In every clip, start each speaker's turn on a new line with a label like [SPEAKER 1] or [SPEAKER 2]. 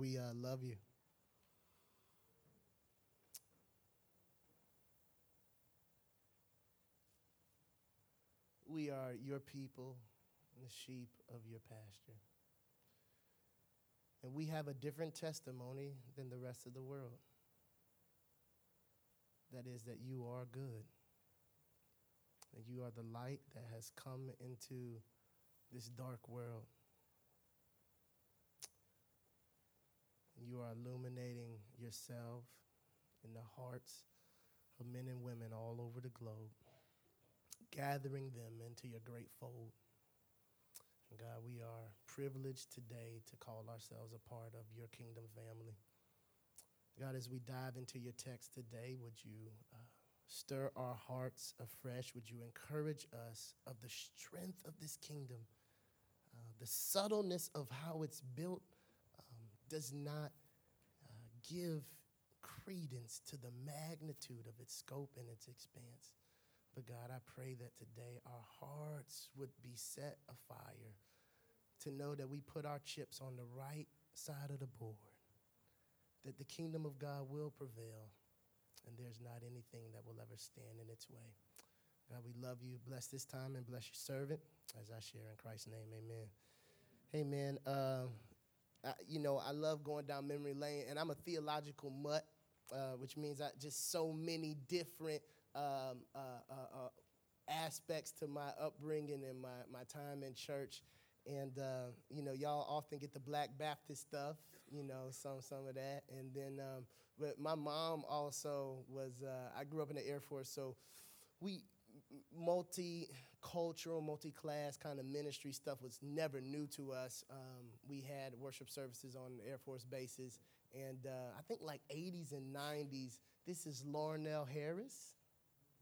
[SPEAKER 1] we uh, love you. We are your people the sheep of your pasture. And we have a different testimony than the rest of the world. That is, that you are good. And you are the light that has come into this dark world. You are illuminating yourself in the hearts of men and women all over the globe, gathering them into your great fold. And God, we are privileged today to call ourselves a part of your kingdom family. God, as we dive into your text today, would you uh, stir our hearts afresh? Would you encourage us of the strength of this kingdom, uh, the subtleness of how it's built? Does not uh, give credence to the magnitude of its scope and its expanse. But God, I pray that today our hearts would be set afire to know that we put our chips on the right side of the board, that the kingdom of God will prevail, and there's not anything that will ever stand in its way. God, we love you. Bless this time and bless your servant as I share in Christ's name. Amen. Man, uh, You know, I love going down memory lane, and I'm a theological mutt, uh, which means I just so many different um, uh, uh, uh, aspects to my upbringing and my, my time in church. And, uh, you know, y'all often get the Black Baptist stuff, you know, some, some of that. And then, um, but my mom also was, uh, I grew up in the Air Force, so we, multicultural, multi-class kind of ministry stuff was never new to us. Um, we had worship services on Air Force bases, and uh, I think like 80s and 90s. This is Larnelle Harris.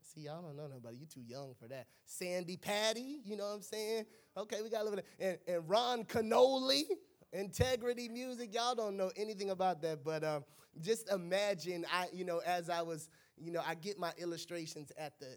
[SPEAKER 1] See, y'all don't know nobody. You're too young for that. Sandi Patty, you know what I'm saying? Okay, we got a little bit. And, and Ron Kenoly, Integrity Music. Y'all don't know anything about that, but um, just imagine. I, you know, as I was, you know, I get my illustrations at the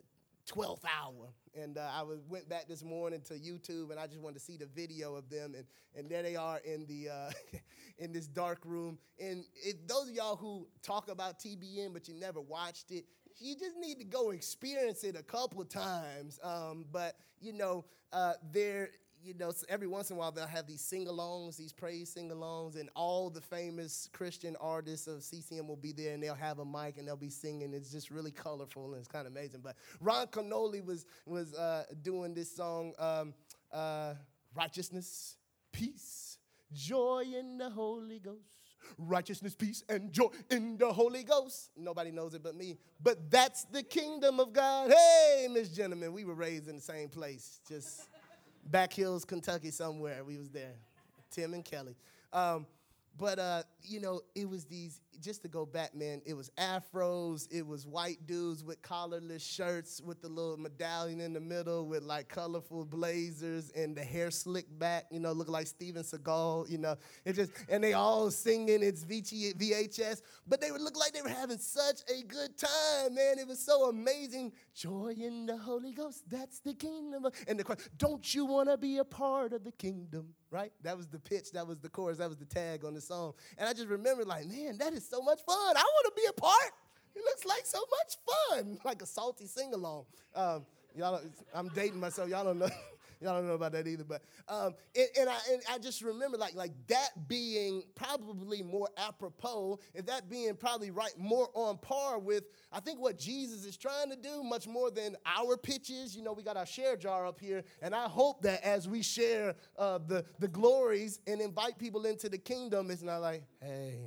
[SPEAKER 1] 12th hour. And uh, I was, went back this morning to YouTube and I just wanted to see the video of them. And, and there they are in, the, uh, in this dark room. And if those of y'all who talk about TBN but you never watched it, you just need to go experience it a couple of times. Um, but, you know, uh, there, you know, every once in a while they'll have these sing-alongs, these praise sing-alongs, and all the famous Christian artists of CCM will be there, and they'll have a mic and they'll be singing. It's just really colorful and it's kind of amazing. But Ron Kenoly was was uh, doing this song, um, uh, "Righteousness, Peace, Joy in the Holy Ghost." Righteousness, peace, and joy in the Holy Ghost. Nobody knows it but me. But that's the kingdom of God. Hey, Miss Gentlemen, we were raised in the same place. Just Back Hills, Kentucky, somewhere. We was there. Tim and Kelly. Um, but uh, you know, it was these. Just to go back, man. It was afros. It was white dudes with collarless shirts with the little medallion in the middle with like colorful blazers and the hair slicked back. You know, looking like Steven Seagal. You know, it just and they all singing. It's VHS, but they would look like they were having such a good time, man. It was so amazing. Joy in the Holy Ghost. That's the kingdom. And the question, don't you want to be a part of the kingdom? right? That was the pitch, that was the chorus, that was the tag on the song. And I just remember, like, man, that is so much fun. I want to be a part. It looks like so much fun, like a salty sing along. Um, y'all, I'm dating myself. Y'all don't know. Y'all don't know about that either, but um, and, and, I and I just remember like like that being probably more apropos, and that being probably right more on par with I think what Jesus is trying to do, much more than our pitches. You know, we got our share jar up here, and I hope that as we share uh, the the glories and invite people into the kingdom, it's not like, hey.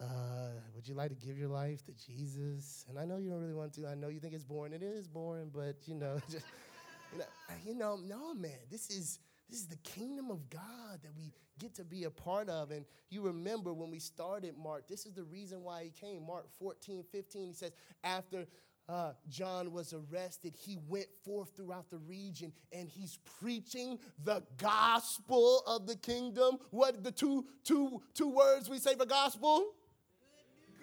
[SPEAKER 1] Uh, would you like to give your life to Jesus? And I know you don't really want to. I know you think it's boring. It is boring, but you know, just you know, you know, no, man, this is this is the kingdom of God that we get to be a part of. And you remember when we started Mark, this is the reason why he came. Mark 14, 15, he says, after uh, John was arrested, he went forth throughout the region and he's preaching the gospel of the kingdom. What the two, two, two words we say for gospel?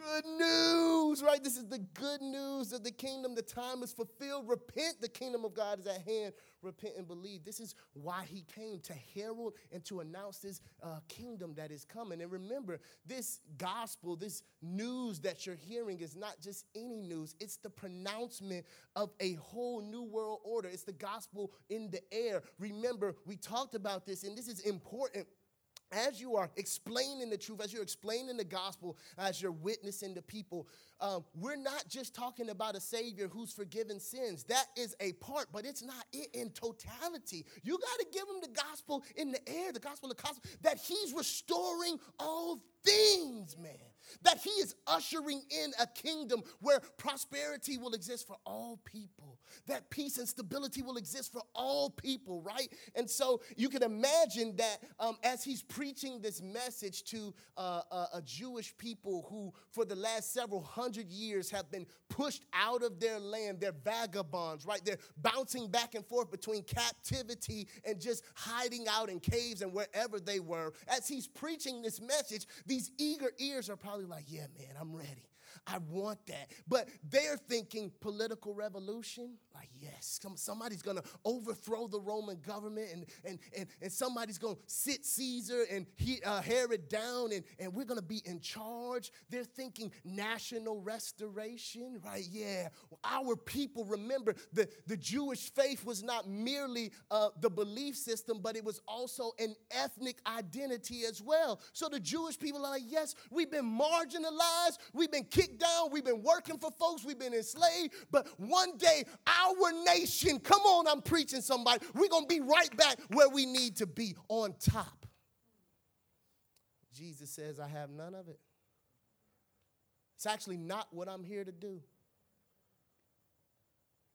[SPEAKER 1] Good news, right? This is the good news of the kingdom. The time is fulfilled. Repent, the kingdom of God is at hand. Repent and believe. This is why he came to herald and to announce this uh, kingdom that is coming. And remember, this gospel, this news that you're hearing is not just any news, it's the pronouncement of a whole new world order. It's the gospel in the air. Remember, we talked about this, and this is important as you are explaining the truth, as you're explaining the gospel, as you're witnessing to people, um, we're not just talking about a Savior who's forgiven sins. That is a part, but it's not it in totality. You got to give them the gospel in the air, the gospel of the gospel, that He's restoring all things, man that he is ushering in a kingdom where prosperity will exist for all people, that peace and stability will exist for all people, right? And so you can imagine that um, as he's preaching this message to uh, a, a Jewish people who, for the last several hundred years, have been pushed out of their land, they're vagabonds, right? They're bouncing back and forth between captivity and just hiding out in caves and wherever they were. As he's preaching this message, these eager ears are probably like, yeah, man, I'm ready. I want that. But they're thinking political revolution. Like, yes, somebody's going to overthrow the Roman government and, and, and, and somebody's going to sit Caesar and he, uh, Herod down and, and we're going to be in charge. They're thinking national restoration, right? Yeah. Our people, remember, the, the Jewish faith was not merely uh, the belief system, but it was also an ethnic identity as well. So the Jewish people are like, yes, we've been marginalized, we've been kicked down, we've been working for folks, we've been enslaved, but one day our nation, come on, I'm preaching somebody, we're going to be right back where we need to be on top. Jesus says, I have none of it. It's actually not what I'm here to do.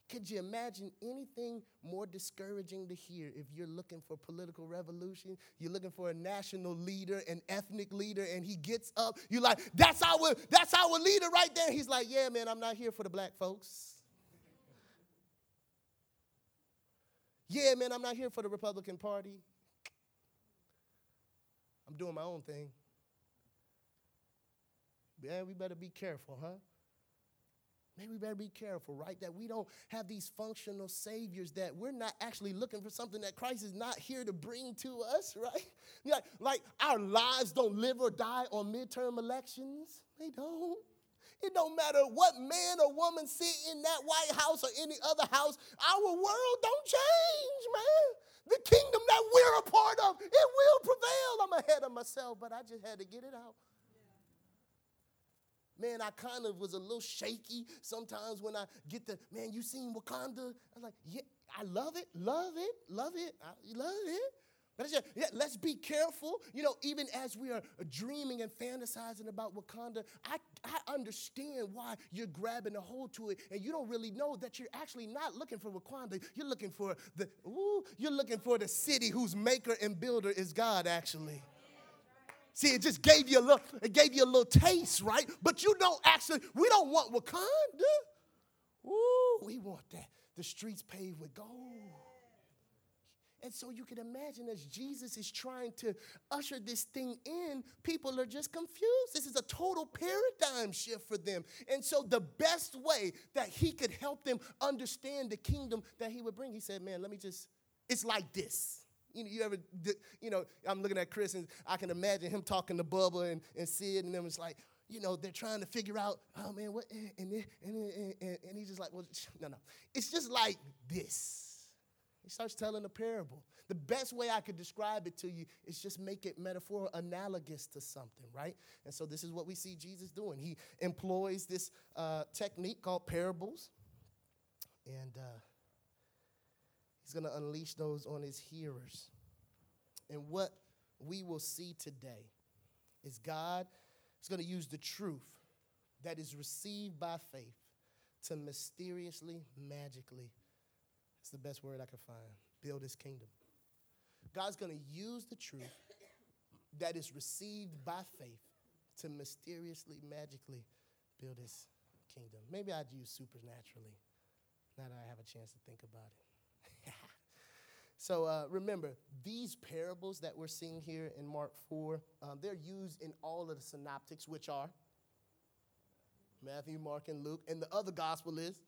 [SPEAKER 1] Could you imagine anything more discouraging to hear if you're looking for political revolution? You're looking for a national leader, an ethnic leader, and he gets up. You're like, that's our, that's our leader right there. He's like, yeah, man, I'm not here for the black folks. Yeah, man, I'm not here for the Republican Party. I'm doing my own thing. Man, we better be careful, huh? Maybe we better be careful, right? That we don't have these functional saviors, that we're not actually looking for something that Christ is not here to bring to us, right? Like, like our lives don't live or die on midterm elections. They don't. It don't matter what man or woman sit in that White House or any other house, our world don't change, man. The kingdom that we're a part of, it will prevail. I'm ahead of myself, but I just had to get it out. Man, I kind of was a little shaky sometimes when I get the, man, you seen Wakanda? I was like, yeah, I love it, love it, love it, I love it. But yeah, let's be careful. You know, even as we are dreaming and fantasizing about Wakanda, I, I understand why you're grabbing a hold to it, and you don't really know that you're actually not looking for Wakanda. You're looking for the, ooh, you're looking for the city whose maker and builder is God, actually. See, it just gave you a little, it gave you a little taste, right? But you don't actually, we don't want Wakanda. Ooh, we want that. The streets paved with gold. And so you can imagine as Jesus is trying to usher this thing in, people are just confused. This is a total paradigm shift for them. And so the best way that he could help them understand the kingdom that he would bring, he said, Man, let me just, it's like this. You know, you ever, you know, I'm looking at Chris and I can imagine him talking to Bubba and, and Sid, and then it's like, you know, they're trying to figure out, oh man, what, and, and, and, and, and he's just like, well, no, no. It's just like this. He starts telling a parable. The best way I could describe it to you is just make it metaphor analogous to something, right? And so this is what we see Jesus doing. He employs this uh, technique called parables, and uh, he's going to unleash those on his hearers. And what we will see today is God is going to use the truth that is received by faith to mysteriously, magically it's the best word I could find. Build his kingdom. God's going to use the truth that is received by faith to mysteriously, magically build his kingdom. Maybe I'd use supernaturally now that I have a chance to think about it. so uh, remember, these parables that we're seeing here in Mark 4, um, they're used in all of the synoptics, which are Matthew, Mark, and Luke. And the other gospel is?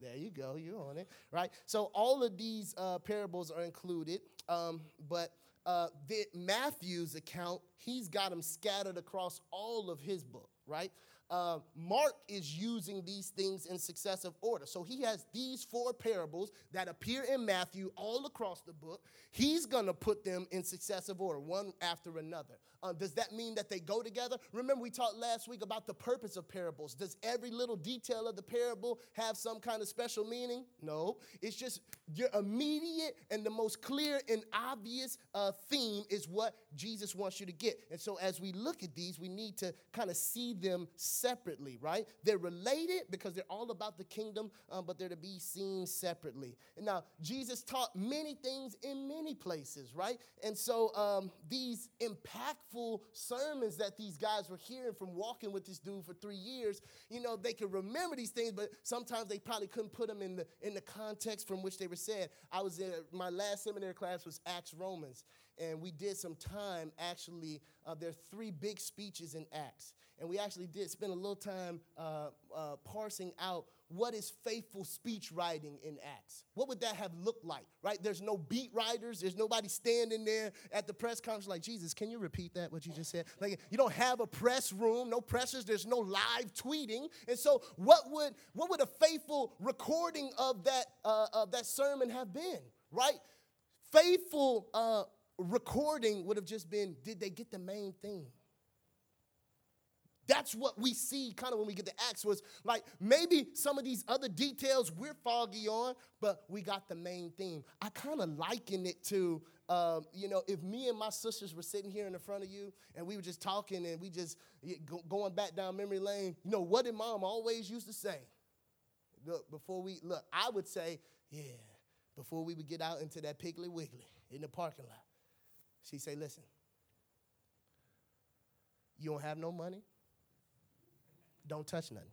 [SPEAKER 1] There you go, you're on it, right? So all of these uh, parables are included, um, but uh, the, Matthew's account, he's got them scattered across all of his book, right? Uh, Mark is using these things in successive order. So he has these four parables that appear in Matthew all across the book. He's going to put them in successive order, one after another. Uh, does that mean that they go together? Remember, we talked last week about the purpose of parables. Does every little detail of the parable have some kind of special meaning? No. It's just your immediate and the most clear and obvious uh, theme is what Jesus wants you to get. And so, as we look at these, we need to kind of see them separately, right? They're related because they're all about the kingdom, um, but they're to be seen separately. And now, Jesus taught many things in many places, right? And so, um, these impactful impactful sermons that these guys were hearing from walking with this dude for three years, you know, they could remember these things, but sometimes they probably couldn't put them in the in the context from which they were said. I was in my last seminary class was Acts Romans, and we did some time actually. Uh, there are three big speeches in Acts, and we actually did spend a little time uh, uh, parsing out what is faithful speech writing in Acts? What would that have looked like, right? There's no beat writers, there's nobody standing there at the press conference like, Jesus, can you repeat that, what you just said? Like, you don't have a press room, no pressers, there's no live tweeting. And so, what would, what would a faithful recording of that, uh, of that sermon have been, right? Faithful uh, recording would have just been, did they get the main thing? That's what we see kind of when we get to Acts was like maybe some of these other details we're foggy on, but we got the main theme. I kind of liken it to, um, you know, if me and my sisters were sitting here in the front of you and we were just talking and we just going back down memory lane, you know, what did mom always used to say? Look, before we, look, I would say, yeah, before we would get out into that Piggly Wiggly in the parking lot, she'd say, listen, you don't have no money? Don't touch nothing.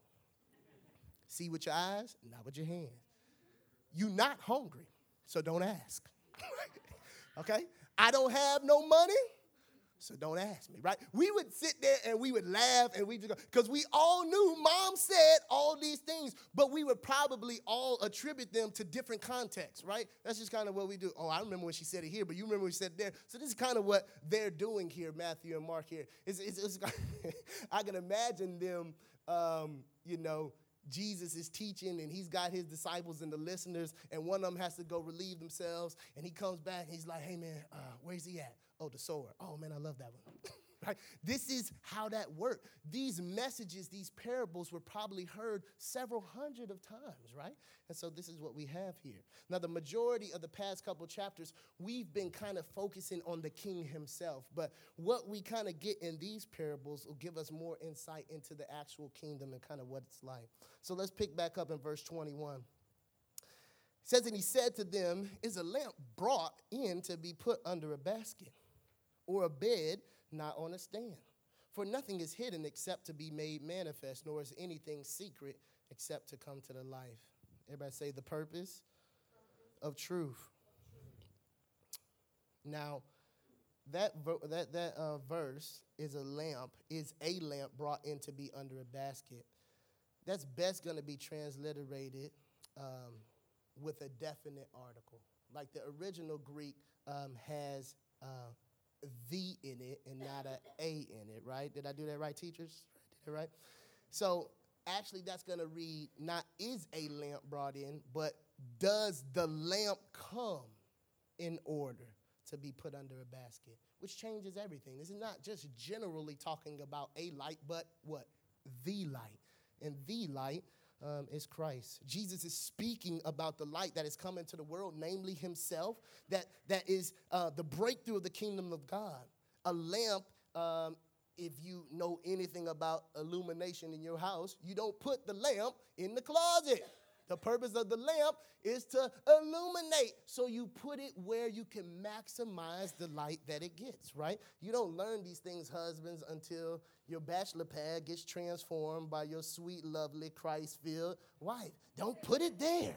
[SPEAKER 1] See with your eyes, not with your hands. You not hungry, so don't ask. okay? I don't have no money, so don't ask me, right? We would sit there and we would laugh and we just go, because we all knew mom said all these things, but we would probably all attribute them to different contexts, right? That's just kind of what we do. Oh, I remember when she said it here, but you remember when she said it there. So this is kind of what they're doing here, Matthew and Mark here. It's, it's, it's I can imagine them um, you know, Jesus is teaching and he's got his disciples and the listeners, and one of them has to go relieve themselves. And he comes back and he's like, hey man, uh, where's he at? Oh, the sower. Oh man, I love that one. right? This is how that worked. These messages, these parables were probably heard several hundred of times, right? And so this is what we have here. Now, the majority of the past couple chapters, we've been kind of focusing on the king himself. But what we kind of get in these parables will give us more insight into the actual kingdom and kind of what it's like. So let's pick back up in verse 21. It says, And he said to them, Is a lamp brought in to be put under a basket or a bed? Not on a stand. For nothing is hidden except to be made manifest, nor is anything secret except to come to the life. Everybody say the purpose of truth. Now, that that that uh, verse is a lamp, is a lamp brought in to be under a basket. That's best going to be transliterated um, with a definite article. Like the original Greek um, has uh, the in it and not a a in it, right? Did I do that right, teachers? Did I right? So actually, that's going to read not is a lamp brought in, but does the lamp come in order to be put under a basket, which changes everything. This is not just generally talking about a light, but what? The light. And the light um, is Christ. Jesus is speaking about the light that is coming to the world, namely Himself, that, that is uh, the breakthrough of the kingdom of God. A lamp, um, if you know anything about illumination in your house, you don't put the lamp in the closet. The purpose of the lamp is to illuminate. So you put it where you can maximize the light that it gets, right? You don't learn these things, husbands, until your bachelor pad gets transformed by your sweet, lovely, Christ filled wife. Don't put it there.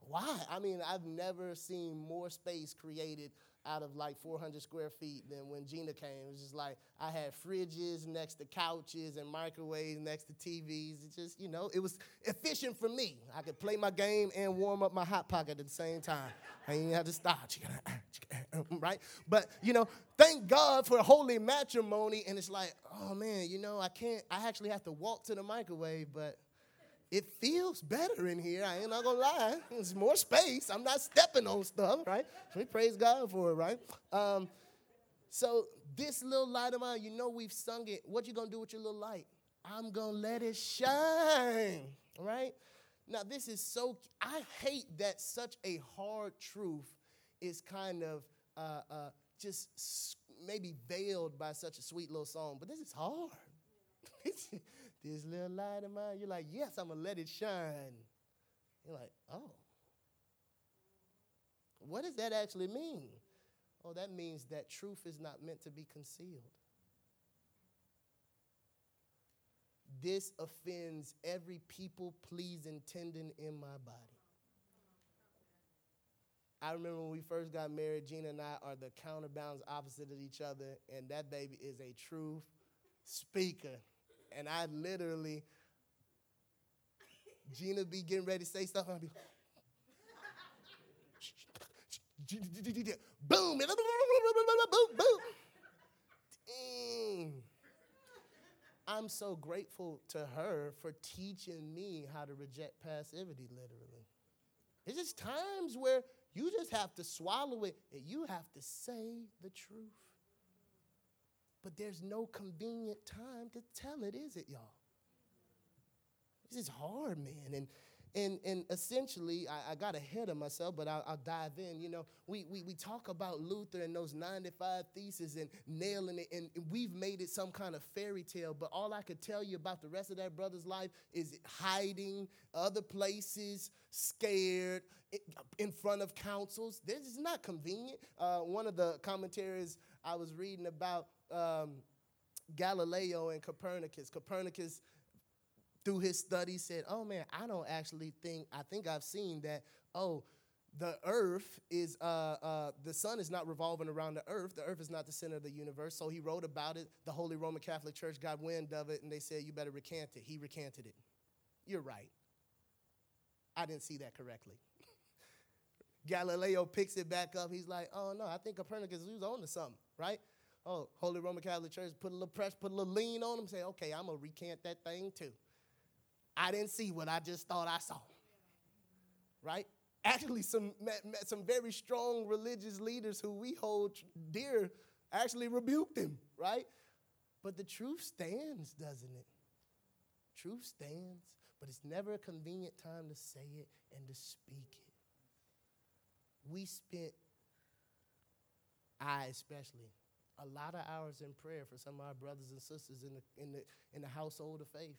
[SPEAKER 1] Why? I mean, I've never seen more space created out of like 400 square feet. Then when Gina came, it was just like I had fridges next to couches and microwaves next to TVs. It just, you know, it was efficient for me. I could play my game and warm up my hot pocket at the same time. I didn't have to stop, uh, uh, um, um, right? But, you know, thank God for holy matrimony. And it's like, oh man, you know, I can't, I actually have to walk to the microwave, but it feels better in here. I ain't not gonna lie. There's more space. I'm not stepping on stuff, right? So we praise God for it, right? Um, so this little light of mine, you know we've sung it. What you gonna do with your little light? I'm gonna let it shine, right? Now this is so. I hate that such a hard truth is kind of uh, uh, just maybe veiled by such a sweet little song, but this is hard. this little light of mine. You're like, yes, I'm going to let it shine. You're like, oh. What does that actually mean? Oh, that means that truth is not meant to be concealed. This offends every people pleasing tendon in my body. I remember when we first got married, Gina and I are the counterbalance opposite of each other, and that baby is a truth speaker and I literally, Gina be getting ready to say stuff, and I'd be, boom, boom, boom. Dang. I'm so grateful to her for teaching me how to reject passivity, literally. It's just times where you just have to swallow it and you have to say the truth. But there's no convenient time to tell it, is it, y'all? This is hard, man. And and, and essentially, I, I got ahead of myself, but I'll, I'll, dive in. You know, we, we, we talk about Luther and those 95 theses and nailing it, and we've made it some kind of fairy tale. But all I could tell you about the rest of that brother's life is hiding, other places, scared, in front of councils. This is not convenient. Uh, one of the commentaries I was reading about um, Galileo and Copernicus. Copernicus, through his study, said, Oh man, I don't actually think, I think I've seen that, oh, the earth is, uh, uh, the sun is not revolving around the earth. The earth is not the center of the universe. So he wrote about it. The Holy Roman Catholic Church got wind of it and they said, You better recant it. He recanted it. You're right. I didn't see that correctly. Galileo picks it back up. He's like, Oh no, I think Copernicus was on to something, right? Oh, Holy Roman Catholic Church put a little press, put a little lean on them, say, okay, I'm gonna recant that thing too. I didn't see what I just thought I saw. Right? Actually, some some very strong religious leaders who we hold dear actually rebuked him, right? But the truth stands, doesn't it? Truth stands, but it's never a convenient time to say it and to speak it. We spent, I especially, a lot of hours in prayer for some of our brothers and sisters in the, in the, in the household of faith.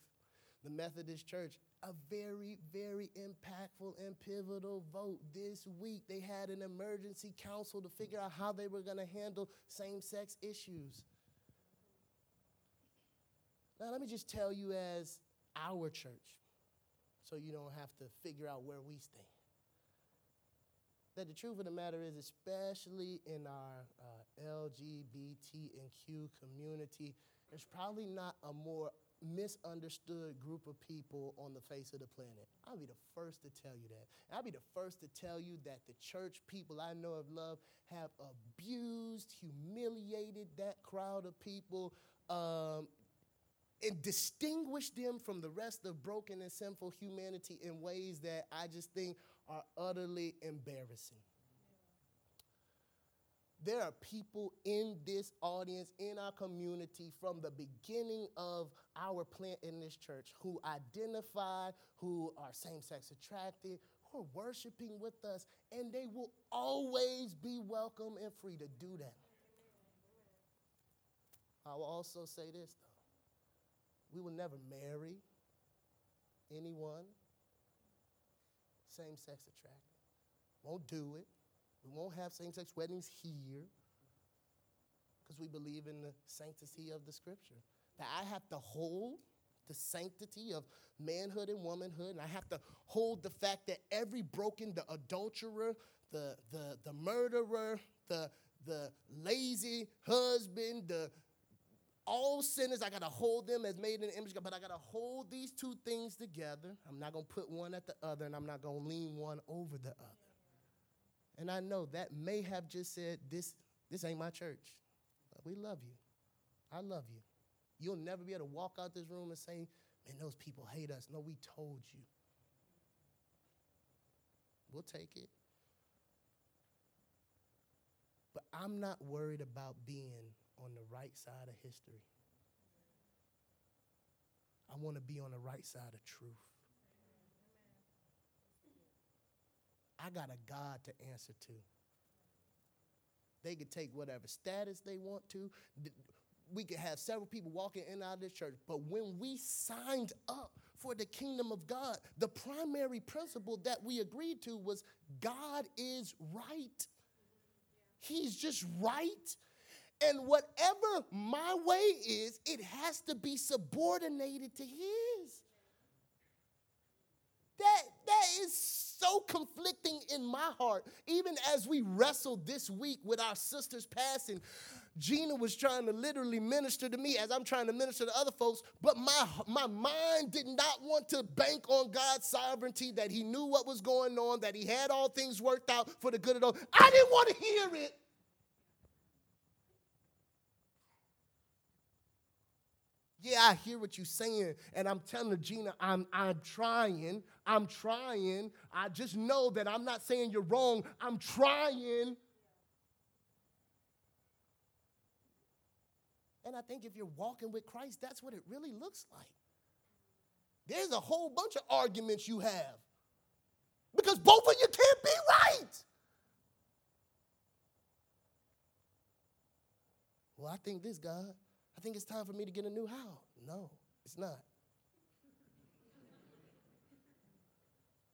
[SPEAKER 1] The Methodist Church, a very, very impactful and pivotal vote this week. They had an emergency council to figure out how they were going to handle same sex issues. Now, let me just tell you, as our church, so you don't have to figure out where we stand that the truth of the matter is, especially in our uh, LGBT and Q community, there's probably not a more misunderstood group of people on the face of the planet. I'll be the first to tell you that. I'll be the first to tell you that the church people I know of love have abused, humiliated that crowd of people, um, and distinguished them from the rest of broken and sinful humanity in ways that I just think are utterly embarrassing. There are people in this audience, in our community, from the beginning of our plant in this church who identify, who are same sex attracted, who are worshiping with us, and they will always be welcome and free to do that. I will also say this, though. We will never marry anyone same sex attracted. Won't do it. We won't have same sex weddings here because we believe in the sanctity of the scripture. That I have to hold the sanctity of manhood and womanhood, and I have to hold the fact that every broken, the adulterer, the, the, the murderer, the, the lazy husband, the all sinners, I got to hold them as made in the image of God, but I got to hold these two things together. I'm not going to put one at the other, and I'm not going to lean one over the other. And I know that may have just said, this, this ain't my church. But we love you. I love you. You'll never be able to walk out this room and say, man, those people hate us. No, we told you. We'll take it. But I'm not worried about being on the right side of history. I want to be on the right side of truth. I got a God to answer to. They could take whatever status they want to. We could have several people walking in and out of this church. But when we signed up for the kingdom of God, the primary principle that we agreed to was God is right. He's just right. And whatever my way is, it has to be subordinated to his. That, that is so conflicting in my heart. Even as we wrestled this week with our sister's passing, Gina was trying to literally minister to me as I'm trying to minister to other folks, but my, my mind did not want to bank on God's sovereignty, that He knew what was going on, that He had all things worked out for the good of those. I didn't want to hear it. Yeah, I hear what you're saying. And I'm telling Gina, I'm, I'm trying. I'm trying. I just know that I'm not saying you're wrong. I'm trying. And I think if you're walking with Christ, that's what it really looks like. There's a whole bunch of arguments you have because both of you can't be right. Well, I think this, God. I think it's time for me to get a new house. No, it's not.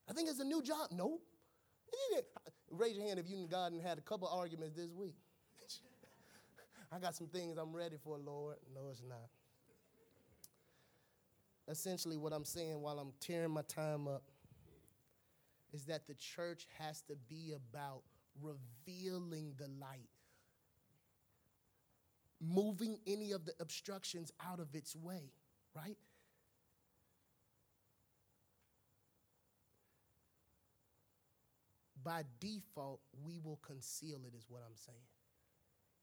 [SPEAKER 1] I think it's a new job. Nope. Raise your hand if you and God had a couple arguments this week. I got some things I'm ready for, Lord. No, it's not. Essentially, what I'm saying while I'm tearing my time up is that the church has to be about revealing the light moving any of the obstructions out of its way, right? By default, we will conceal it, is what I'm saying.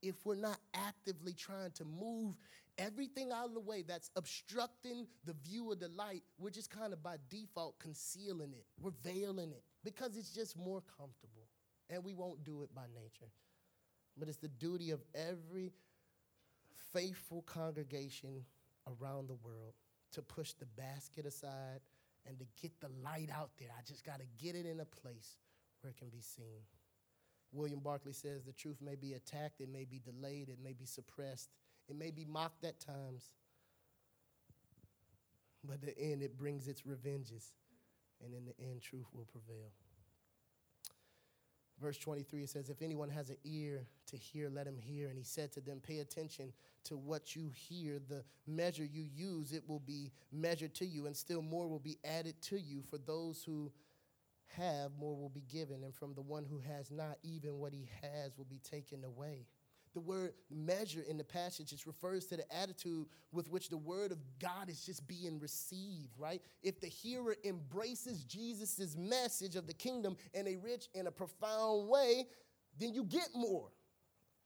[SPEAKER 1] If we're not actively trying to move everything out of the way that's obstructing the view of the light, we're just kind of by default concealing it. We're veiling it because it's just more comfortable. And we won't do it by nature. But it's the duty of every faithful congregation around the world to push the basket aside and to get the light out there. I just got to get it in a place where it can be seen. William Barclay says the truth may be attacked, it may be delayed, it may be suppressed, it may be mocked at times. But in the end, it brings its revenges. And in the end, truth will prevail. Verse 23, it says, If anyone has an ear to hear, let him hear. And he said to them, Pay attention to what you hear. The measure you use, it will be measured to you, and still more will be added to you. For those who have, more will be given. And from the one who has not, even what he has will be taken away. The word measure in the passage it refers to the attitude with which the word of God is just being received, right? If the hearer embraces Jesus' message of the kingdom in a rich and a profound way, then you get more.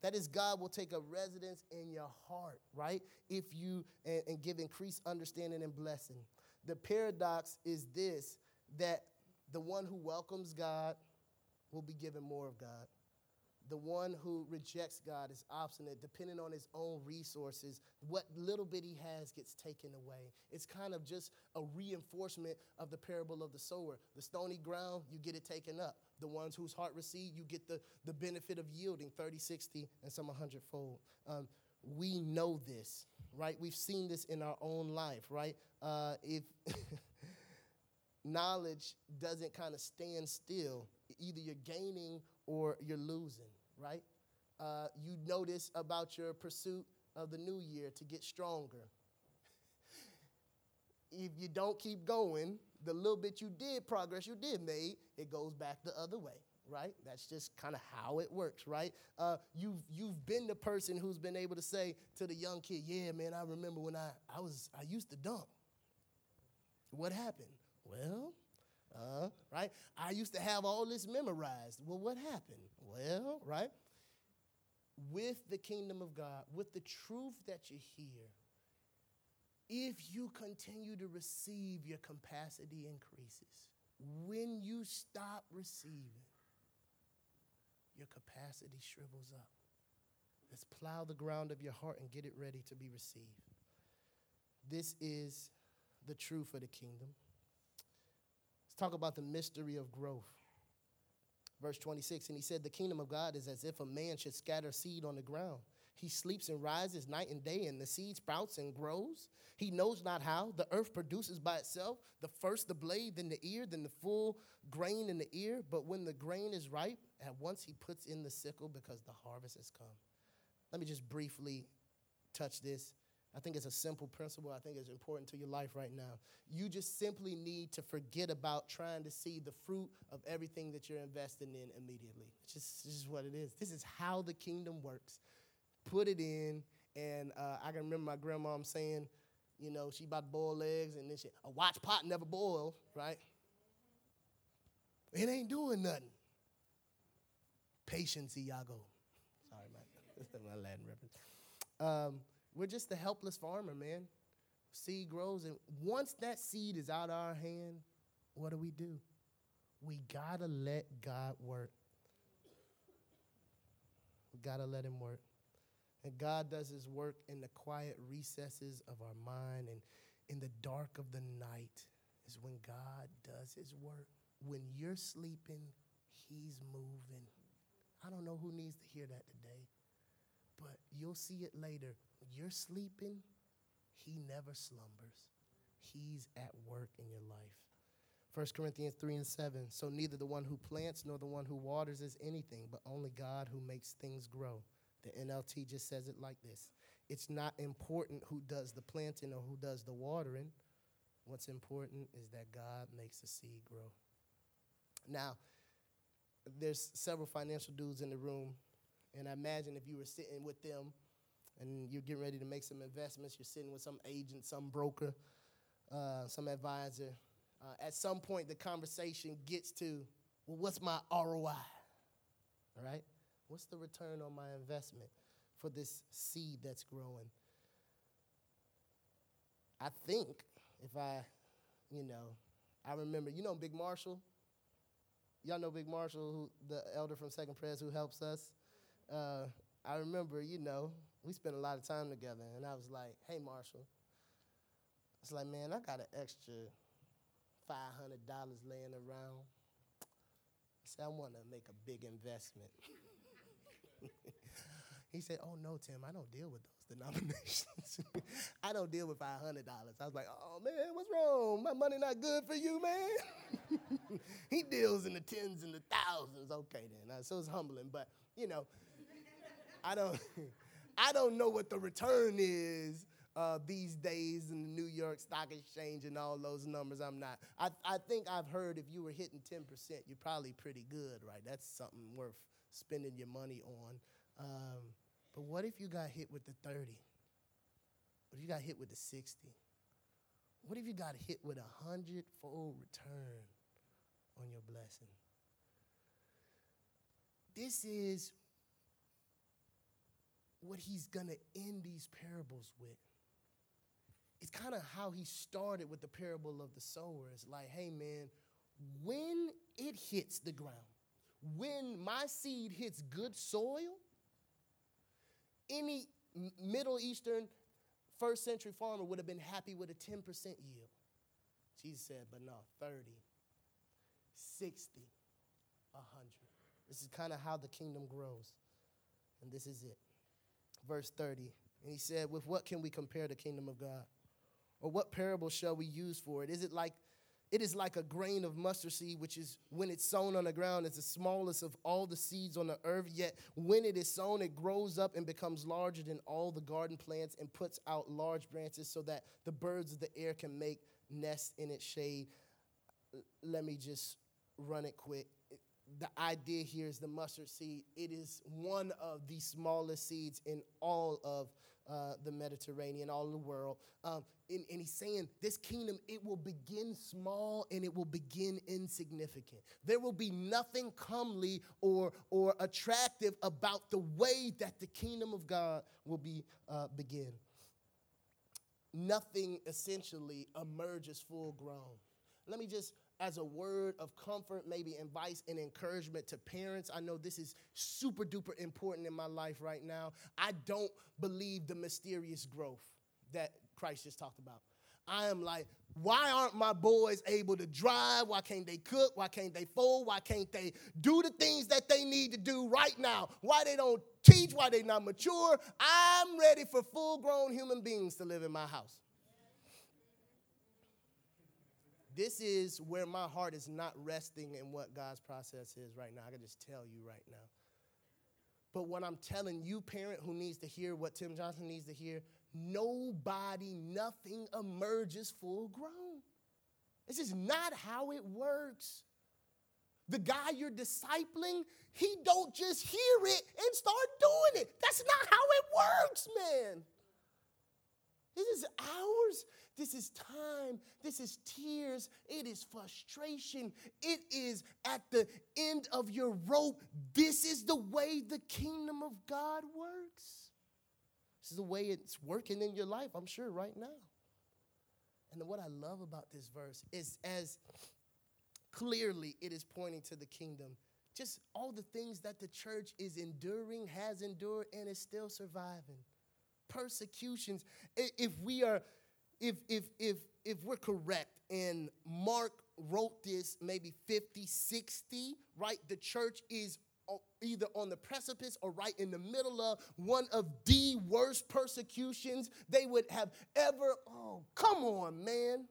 [SPEAKER 1] That is, God will take a residence in your heart, right? If you and, and give increased understanding and blessing. The paradox is this that the one who welcomes God will be given more of God the one who rejects God is obstinate, depending on his own resources. What little bit he has gets taken away. It's kind of just a reinforcement of the parable of the sower. The stony ground, you get it taken up. The ones whose heart receive, you get the, the benefit of yielding 30, 60, and some 100 fold. Um, we know this, right? We've seen this in our own life, right? Uh, if knowledge doesn't kind of stand still, either you're gaining or you're losing, right? Uh, you notice about your pursuit of the new year to get stronger. if you don't keep going, the little bit you did progress you did make, it goes back the other way, right? That's just kind of how it works, right? Uh, you've, you've been the person who's been able to say to the young kid, yeah, man, I remember when I, I was, I used to dunk. What happened? Well, uh, right? I used to have all this memorized. Well, what happened? Well, right? With the kingdom of God, with the truth that you hear, if you continue to receive, your capacity increases. When you stop receiving, your capacity shrivels up. Let's plow the ground of your heart and get it ready to be received. This is the truth of the kingdom. Talk about the mystery of growth. Verse 26, and he said, The kingdom of God is as if a man should scatter seed on the ground. He sleeps and rises night and day, and the seed sprouts and grows. He knows not how. The earth produces by itself the first the blade, then the ear, then the full grain in the ear. But when the grain is ripe, at once he puts in the sickle because the harvest has come. Let me just briefly touch this. I think it's a simple principle. I think it's important to your life right now. You just simply need to forget about trying to see the fruit of everything that you're investing in immediately. It's just, this is what it is. This is how the kingdom works. Put it in, and uh, I can remember my grandmom saying, you know, she about to boil eggs, and then she, a watch pot never boil, right? It ain't doing nothing. Patience, Iago. Sorry, my, my Latin reference. Um, we're just the helpless farmer, man. Seed grows, and once that seed is out of our hand, what do we do? We gotta let God work. We gotta let Him work. And God does His work in the quiet recesses of our mind and in the dark of the night is when God does His work. When you're sleeping, He's moving. I don't know who needs to hear that today, but you'll see it later. You're sleeping, He never slumbers. He's at work in your life. 1 Corinthians 3 and 7. So neither the one who plants nor the one who waters is anything, but only God who makes things grow. The NLT just says it like this It's not important who does the planting or who does the watering. What's important is that God makes the seed grow. Now, there's several financial dudes in the room, and I imagine if you were sitting with them and you're getting ready to make some investments, you're sitting with some agent, some broker, uh, some advisor. Uh, at some point, the conversation gets to, well, what's my ROI? All right? What's the return on my investment for this seed that's growing? I think if I, you know, I remember, you know, Big Marshall? Y'all know Big Marshall, who, the elder from Second Press, who helps us? Uh, I remember, you know, we spent a lot of time together, and I was like, hey, Marshall. It's like, man, I got an extra $500 laying around. I said, I want to make a big investment. he said, Oh, no, Tim, I don't deal with those denominations. I don't deal with $500. I was like, Oh, man, what's wrong? My money not good for you, man? he deals in the tens and the thousands. Okay, then. So it's humbling, but, you know, I don't, I don't know what the return is uh, these days in the New York Stock Exchange and all those numbers. I'm not. I, I think I've heard if you were hitting 10%, you're probably pretty good, right? That's something worth spending your money on. Um, but what if you got hit with the 30? What if you got hit with the 60? What if you got hit with a hundredfold return on your blessing? This is what he's going to end these parables with. It's kind of how he started with the parable of the sower. It's like, hey, man, when it hits the ground, when my seed hits good soil, any Middle Eastern first century farmer would have been happy with a 10% yield. Jesus said, but no, 30, 60, 100. This is kind of how the kingdom grows. And this is it. Verse 30. And he said, With what can we compare the kingdom of God? Or what parable shall we use for it? Is it like it is like a grain of mustard seed, which is when it's sown on the ground, is the smallest of all the seeds on the earth. Yet when it is sown, it grows up and becomes larger than all the garden plants and puts out large branches so that the birds of the air can make nests in its shade. Let me just run it quick. The idea here is the mustard seed. It is one of the smallest seeds in all of uh, the Mediterranean, all of the world. Um, and, and, he's saying this kingdom, it will begin small and it will begin insignificant. There will be nothing comely or, or attractive about the way that the kingdom of God will be uh, begin. Nothing essentially emerges full grown. Let me just as a word of comfort, maybe advice and encouragement to parents. I know this is super duper important in my life right now. I don't believe the mysterious growth that Christ just talked about. I am like, why aren't my boys able to drive? Why can't they cook? Why can't they fold? Why can't they do the things that they need to do right now? Why they don't teach? Why they not mature? I'm ready for full grown human beings to live in my house. This is where my heart is not resting in what God's process is right now. I can just tell you right now. But what I'm telling you, parent who needs to hear what Tim Johnson needs to hear, nobody, nothing emerges full grown. This is not how it works. The guy you're discipling, he don't just hear it and start doing it. That's not how it works, man. This is hours. This is time. This is tears. It is frustration. It is at the end of your rope. This is the way the kingdom of God works. This is the way it's working in your life, I'm sure, right now. And what I love about this verse is as clearly it is pointing to the kingdom. Just all the things that the church is enduring, has endured, and is still surviving persecutions. If we are, if if if if we're correct, and Mark wrote this maybe 50, 60, right? The church is uh, either on the precipice or right in the middle of one of the worst persecutions they would have ever. Oh, come on, man.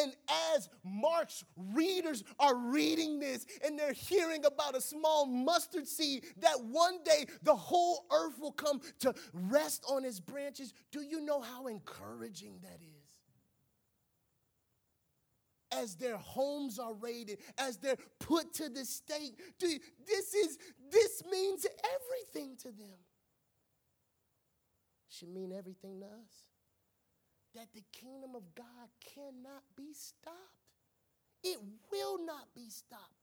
[SPEAKER 1] And as Mark's readers are reading this and they're hearing about a small mustard seed that one day the whole earth will come to rest on its branches, do you know how encouraging that is? As their homes are raided, as they're put to the stake, this is this means everything to them. Should mean everything to us that the kingdom of God cannot be stopped. It will not be stopped.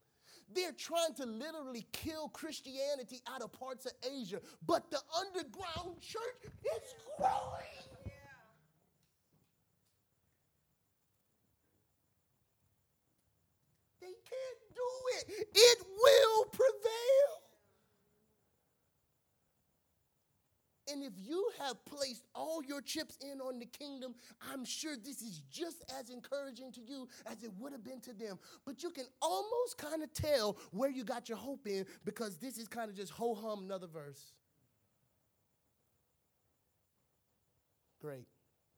[SPEAKER 1] They're trying to literally kill Christianity out of parts of Asia, but the underground church is growing. They can't do it. It will prevail. And if you have placed all your chips in on the kingdom, I'm sure this is just as encouraging to you as it would have been to them. But you can almost kind of tell where you got your hope in because this is kind of just ho hum another verse. Great.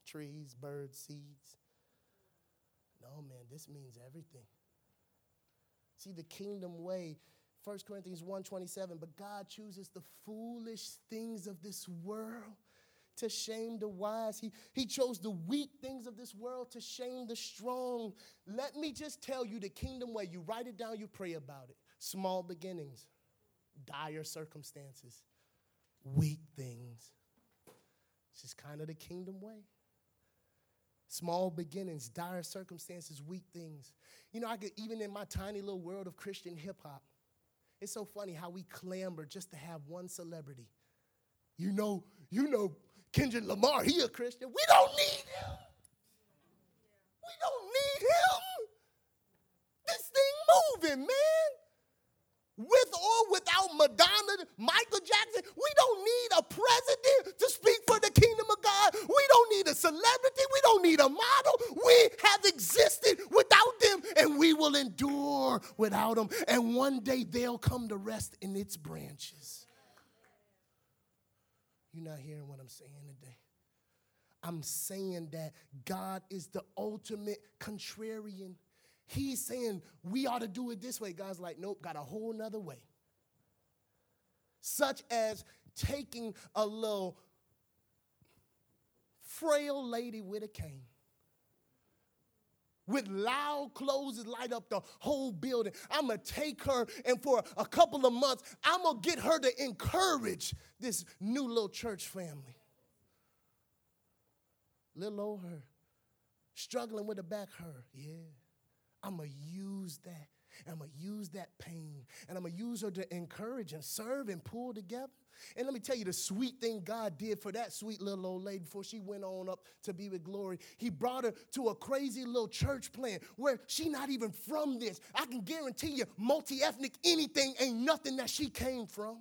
[SPEAKER 1] Trees, birds, seeds. No, man, this means everything. See, the kingdom way 1 Corinthians 1:27, but God chooses the foolish things of this world to shame the wise. He, he chose the weak things of this world to shame the strong. Let me just tell you the kingdom way. You write it down, you pray about it. Small beginnings, dire circumstances, weak things. It's just kind of the kingdom way. Small beginnings, dire circumstances, weak things. You know, I could, even in my tiny little world of Christian hip hop, it's so funny how we clamor just to have one celebrity. You know, you know, Kendrick Lamar, he a Christian. We don't need him. We don't need him. This thing moving, man. With or without Madonna, Michael Jackson, we don't need a president to speak for the kingdom of God. We don't need a celebrity. We don't need a model. We have existed without and we will endure without them. And one day they'll come to rest in its branches. You're not hearing what I'm saying today. I'm saying that God is the ultimate contrarian. He's saying we ought to do it this way. God's like, nope, got a whole nother way. Such as taking a little frail lady with a cane with loud closes light up the whole building. I'm going to take her, and for a couple of months, I'm going to get her to encourage this new little church family. Little old her, struggling with the back her. Yeah, I'm going to use that. I'm going to use that pain, and I'm going to use her to encourage and serve and pull together. And let me tell you the sweet thing God did for that sweet little old lady before she went on up to be with glory. He brought her to a crazy little church plan where she not even from this. I can guarantee you, multi-ethnic anything ain't nothing that she came from.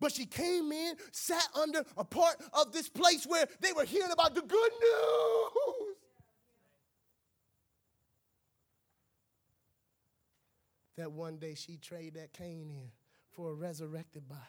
[SPEAKER 1] But she came in, sat under a part of this place where they were hearing about the good news. That one day she traded that cane in for a resurrected body.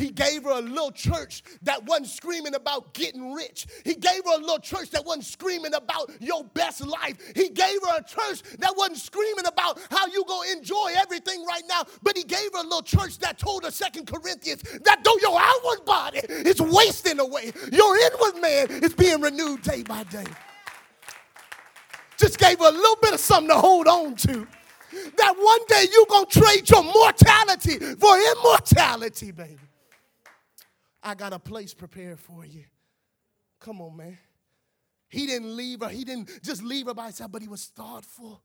[SPEAKER 1] He gave her a little church that wasn't screaming about getting rich. He gave her a little church that wasn't screaming about your best life. He gave her a church that wasn't screaming about how you to enjoy everything right now. But he gave her a little church that told her, Second Corinthians, that though your outward body is wasting away, your inward man is being renewed day by day. Just gave her a little bit of something to hold on to. That one day you're going to trade your mortality for immortality, baby. I got a place prepared for you. Come on, man. He didn't leave her. He didn't just leave her by herself, but he was thoughtful.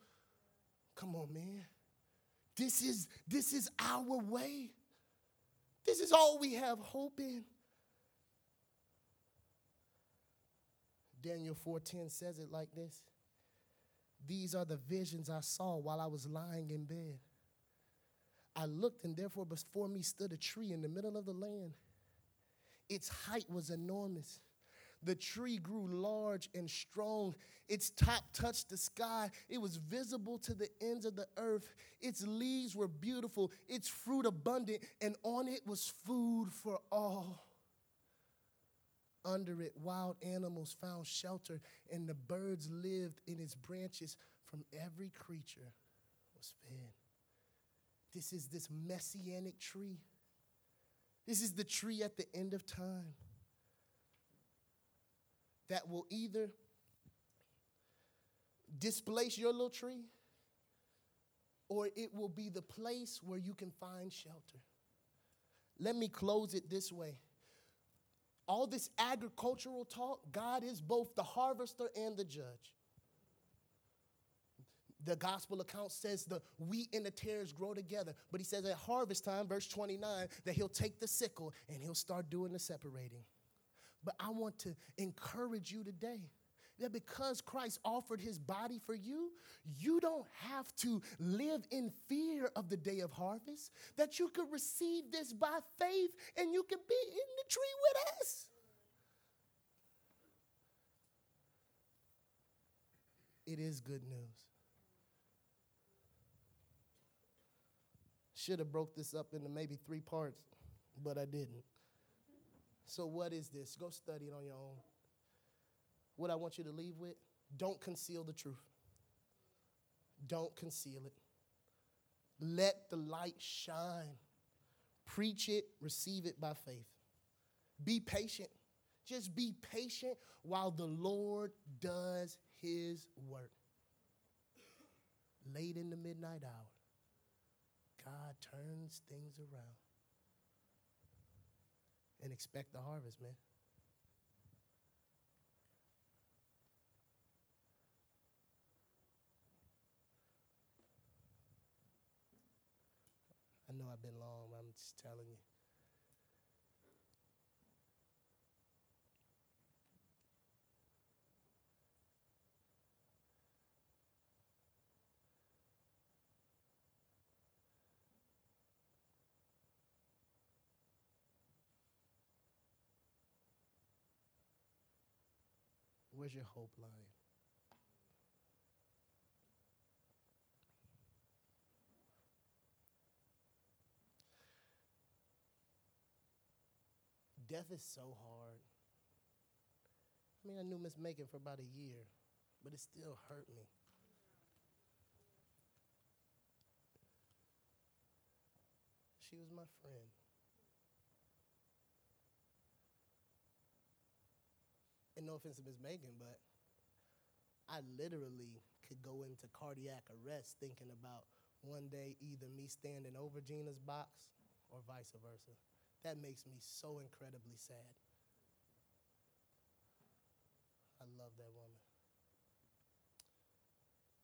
[SPEAKER 1] Come on, man. This is this is our way. This is all we have hope in. Daniel 4:10 says it like this. These are the visions I saw while I was lying in bed. I looked, and therefore before me stood a tree in the middle of the land its height was enormous. The tree grew large and strong. Its top touched the sky. It was visible to the ends of the earth. Its leaves were beautiful, its fruit abundant, and on it was food for all. Under it, wild animals found shelter, and the birds lived in its branches. From every creature was fed. This is this messianic tree this is the tree at the end of time that will either displace your little tree or it will be the place where you can find shelter. Let me close it this way. All this agricultural talk, God is both the harvester and the judge the gospel account says the wheat and the tares grow together. But he says at harvest time, verse 29, that he'll take the sickle and he'll start doing the separating. But I want to encourage you today that because Christ offered his body for you, you don't have to live in fear of the day of harvest, that you could receive this by faith and you could be in the tree with us. It is good news. Should have broke this up into maybe three parts, but I didn't. So what is this? Go study it on your own. What I want you to leave with, don't conceal the truth. Don't conceal it. Let the light shine. Preach it, receive it by faith. Be patient. Just be patient while the Lord does his work. Late in the midnight hour, God turns things around. And expect the harvest, man. I know I've been long, I'm just telling you. Where's your hope lying? Death is so hard. I mean, I knew Miss Megan for about a year, but it still hurt me. She was my friend. and no offense to Miss Megan, but I literally could go into cardiac arrest thinking about one day either me standing over Gina's box or vice versa. That makes me so incredibly sad. I love that woman.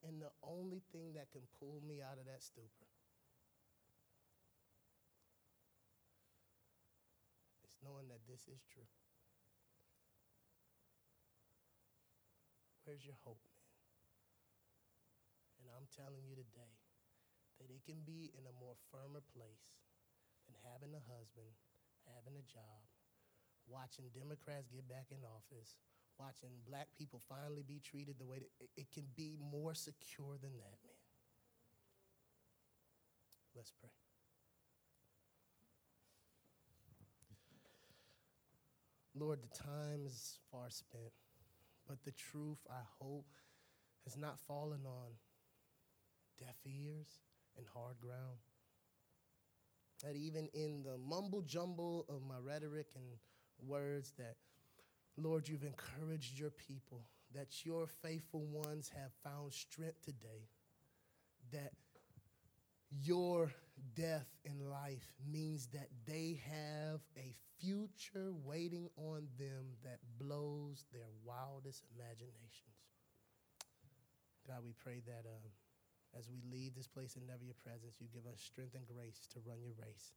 [SPEAKER 1] And the only thing that can pull me out of that stupor is knowing that this is true. Where's your hope, man? And I'm telling you today that it can be in a more firmer place than having a husband, having a job, watching Democrats get back in office, watching black people finally be treated the way that it, it can be more secure than that, man. Let's pray. Lord, the time is far spent, but the truth, I hope, has not fallen on deaf ears and hard ground. That even in the mumble jumble of my rhetoric and words, that Lord, you've encouraged your people, that your faithful ones have found strength today, that your death in life means that they have a future waiting on them that blows their wildest imaginations. God, we pray that um, as we leave this place and never your presence, you give us strength and grace to run your race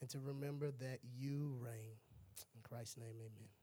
[SPEAKER 1] and to remember that you reign. In Christ's name, amen.